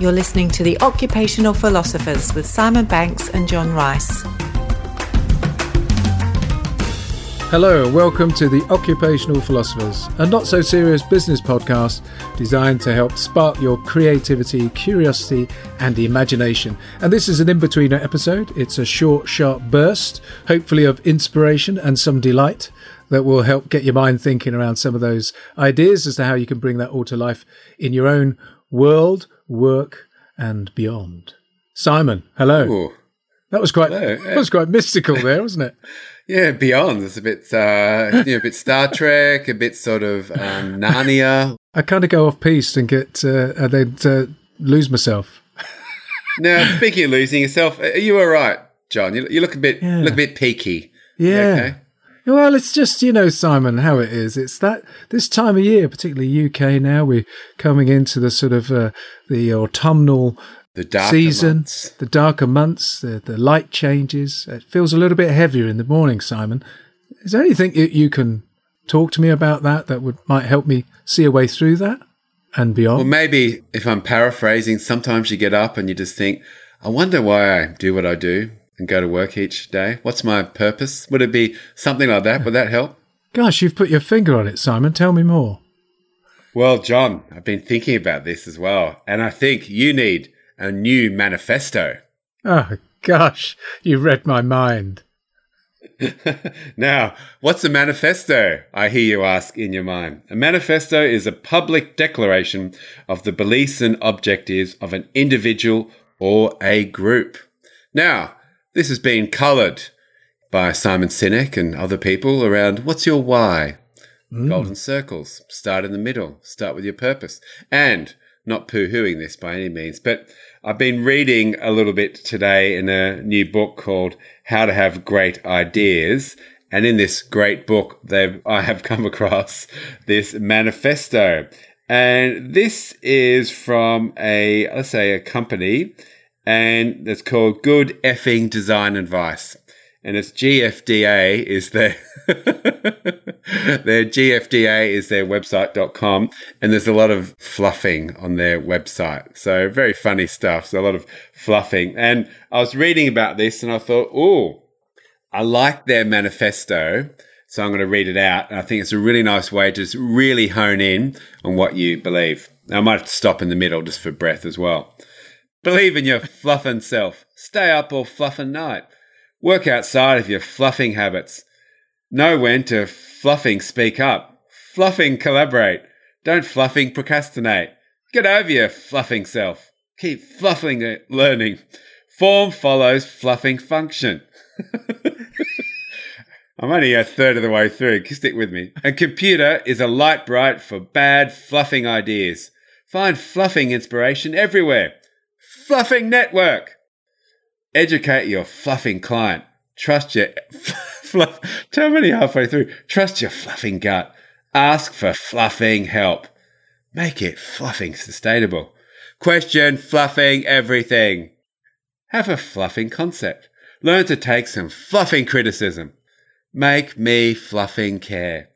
You're listening to The Occupational Philosophers with Simon Banks and John Rice. Hello, welcome to the Occupational Philosophers, a not so serious business podcast designed to help spark your creativity, curiosity, and imagination. And this is an in betweener episode. It's a short, sharp burst, hopefully of inspiration and some delight that will help get your mind thinking around some of those ideas as to how you can bring that all to life in your own world, work, and beyond. Simon, hello. Ooh. That was quite Hello. that was quite mystical there, wasn't it? Yeah, beyond. It's a bit, uh, you know, a bit Star Trek, a bit sort of um, Narnia. I kind of go off piste and get uh, and then uh, lose myself. Now, speaking of losing yourself, are you all right, John? You, you look a bit, Yeah. look a bit peaky. Yeah. Okay? Well, it's just you know, Simon, how it is. It's that this time of year, particularly UK now, we're coming into the sort of uh, the autumnal The season, the darker months, the the light changes. It feels a little bit heavier in the morning, Simon. Is there anything you, you can talk to me about that that would might help me see a way through that and beyond? Well, maybe if I'm paraphrasing, sometimes you get up and you just think, I wonder why I do what I do and go to work each day. What's my purpose? Would it be something like that? Would that help? Gosh, you've put your finger on it, Simon. Tell me more. Well, John, I've been thinking about this as well, and I think you need a new manifesto. Oh gosh, you read my mind. Now, what's a manifesto? I hear you ask in your mind. A manifesto is a public declaration of the beliefs and objectives of an individual or a group. Now, this has been coloured by Simon Sinek and other people around what's your why? Mm. Golden circles. Start in the middle. Start with your purpose. And not poo hooing this by any means, but I've been reading a little bit today in a new book called How to Have Great Ideas. And in this great book, I have come across this manifesto. And this is from a, let's say, a company, and it's called Good Effing Design Advice and it's GFDA is their their GFDA is their website.com and there's a lot of fluffing on their website. So very funny stuff. So a lot of fluffing. And I was reading about this and I thought, oh, I like their manifesto. So I'm going to read it out. And I think it's a really nice way to just really hone in on what you believe. I might have to stop in the middle just for breath as well. Believe in your fluffing self. Stay up all fluffing night. Work outside of your fluffing habits. Know when to fluffing speak up. Fluffing collaborate. Don't fluffing procrastinate. Get over your fluffing self. Keep fluffing learning. Form follows fluffing function. I'm only a third of the way through. Stick with me. A computer is a Lite-Brite for bad fluffing ideas. Find fluffing inspiration everywhere. Fluffing network. Educate your fluffing client. Trust your fluff. Too many halfway through. Trust your fluffing gut. Ask for fluffing help. Make it fluffing sustainable. Question fluffing everything. Have a fluffing concept. Learn to take some fluffing criticism. Make me fluffing care.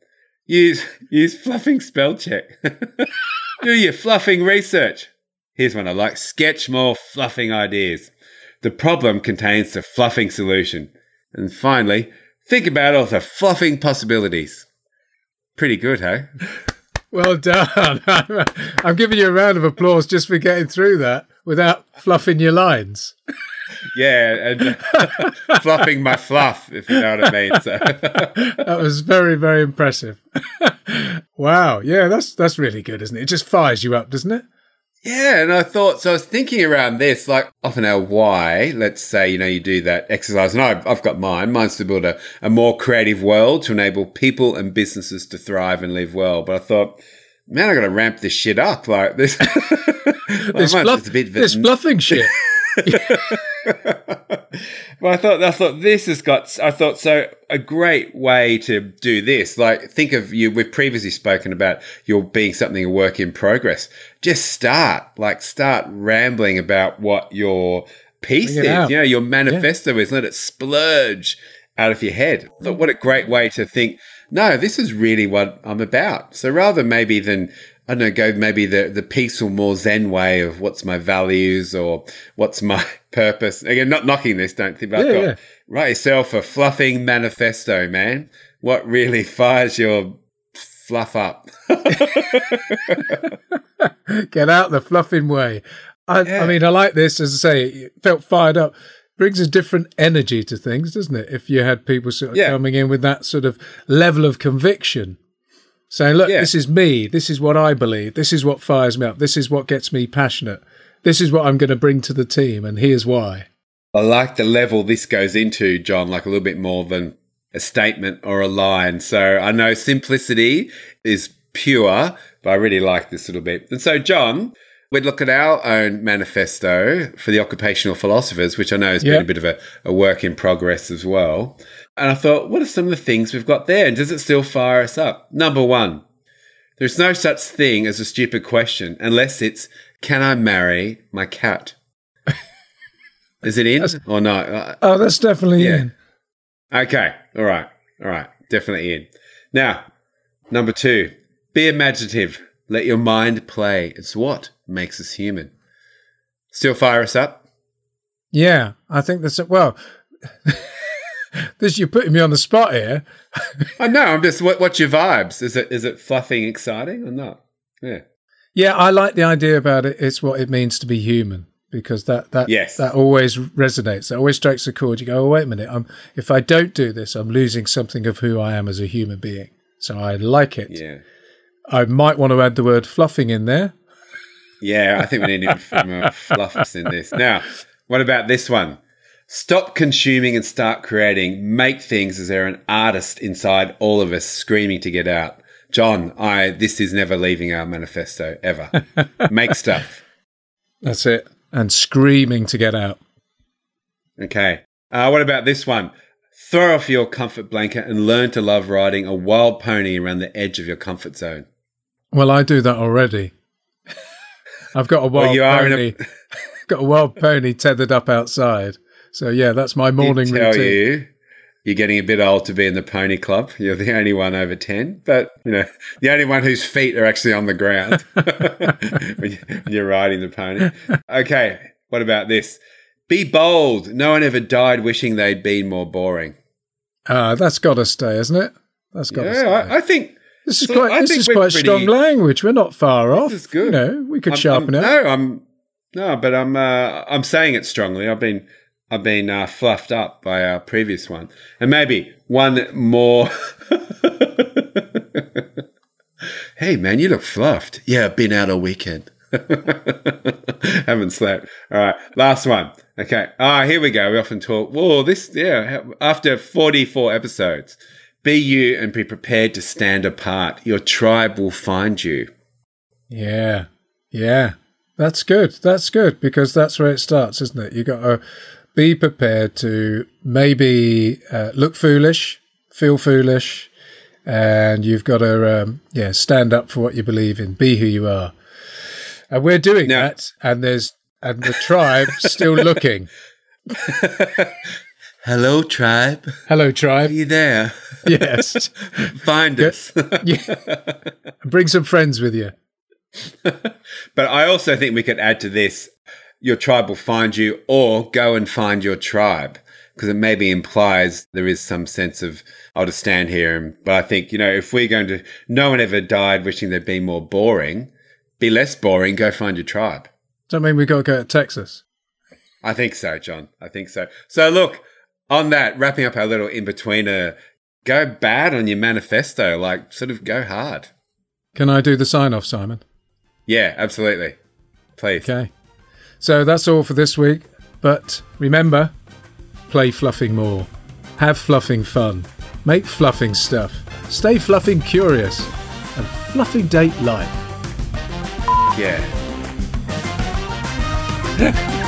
Use use fluffing spell check. Do your fluffing research. Here's one I like. Sketch more fluffing ideas. The problem contains the fluffing solution. And finally, think about all the fluffing possibilities. Pretty good, huh? Well done. I'm giving you a round of applause just for getting through that without fluffing your lines. Yeah, and uh, fluffing my fluff, if you know what I mean. So. That was very, very impressive. wow. Yeah, that's that's really good, isn't it? It just fires you up, doesn't it? Yeah, and I thought so. I was thinking around this, like often our why. Let's say you know you do that exercise, and I've, I've got mine. Mine's to build a, a more creative world to enable people and businesses to thrive and live well. But I thought, man, I got to ramp this shit up. Like this, Like, This, fluff, a bit this bluffing shit. well, I thought I thought this has got. I thought so a great way to do this. Like think of you. We've previously spoken about your being something a work in progress. Just start. Like start rambling about what your piece is. out. You know, your manifesto is. Let it splurge out of your head. But what a great way to think. No, this is really what I'm about. So rather maybe than I don't know, go maybe the, the peaceful, more Zen way of what's my values or what's my purpose. Again, not knocking this, don't think about Yeah, it. yeah. Write yourself a fluffing manifesto, man. What really fires your fluff up? Get out the fluffing way. I, Yeah. I mean, I like this. As I say, it felt fired up. Brings a different energy to things, doesn't it? If you had people sort of Yeah. coming in with that sort of level of conviction, saying, "Look, Yeah. this is me. This is what I believe. This is what fires me up. This is what gets me passionate. This is what I'm going to bring to the team, and here's why." I like the level this goes into, John, like a little bit more than a statement or a line. So I know simplicity is pure, but I really like this little bit. And so, John, we'd look at our own manifesto for the occupational philosophers, which I know has been a bit of a, a work in progress as well. And I thought, what are some of the things we've got there? And does it still fire us up? Number one, there's no such thing as a stupid question unless it's, can I marry my cat? Is it in or not? Oh, that's definitely Yeah. in. Okay. All right. All right. Definitely in. Now, number two, be imaginative. Let your mind play. It's what makes us human. Still fire us up? Yeah, I think that's well. this you're putting me on the spot here. I know. I'm just. What, what's your vibes? Is it is it fluffing, exciting, or not? Yeah. Yeah, I like the idea about it. It's what it means to be human because that that Yes. that always resonates. That always strikes a chord. You go, oh wait a minute. I'm if I don't do this, I'm losing something of who I am as a human being. So I like it. Yeah. I might want to add the word fluffing in there. Yeah. I think we need some more fluffs in this. Now, what about this one? Stop consuming and start creating. Make things as there an artist inside all of us screaming to get out. John, I this is never leaving our manifesto ever. Make stuff. That's it. And screaming to get out. Okay. Uh, what about this one? Throw off your comfort blanket and learn to love riding a wild pony around the edge of your comfort zone. Well, I do that already. I've got a wild are pony. a- got a wild pony tethered up outside. So yeah, that's my morning Did routine. you you're getting a bit old to be in the pony club. You're the only one over 10, but you know, the only one whose feet are actually on the ground when you- when you're riding the pony. Okay. What about this? Be bold. No one ever died wishing they'd been more boring. Ah, that's got to stay, isn't it? That's got to stay. Yeah, I, I think This is So quite. I this is quite pretty- strong language. We're not far off. is good. You know, we could I'm- sharpen I'm- it. No, I'm no, but I'm uh, I'm saying it strongly. I've been I've been uh, fluffed up by our previous one, and maybe one more. hey man, you look fluffed. Yeah, I've been out all weekend. Haven't slept. All right, last one. Okay. Ah, here we go. We often talk. Whoa, this yeah. After forty four episodes, be you and be prepared to stand apart. Your tribe will find you. Yeah, yeah. That's good. That's good because that's where it starts, isn't it? You got to be prepared to maybe uh, look foolish, feel foolish, and you've got to um, yeah stand up for what you believe in. Be who you are. And we're doing Now- that. And there's and the tribe still looking. Hello, tribe. Hello, tribe. Are you there? Yes. Find us. yeah. Bring some friends with you. but I also think we could add to this your tribe will find you, or go and find your tribe. Because it maybe implies there is some sense of, I'll just stand here. And, but I think, you know, if we're going to, no one ever died wishing they'd been more boring, be less boring, go find your tribe. Does that mean we got to go to Texas? I think so, John. I think so. So look, on that, wrapping up our little in betweener, go bad on your manifesto, like sort of go hard. Can I do the sign off, Simon? Yeah, absolutely. Please. Okay. So that's all for this week. But remember, play fluffing more. Have fluffing fun. Make fluffing stuff. Stay fluffing curious. And fluffing date life. Yeah.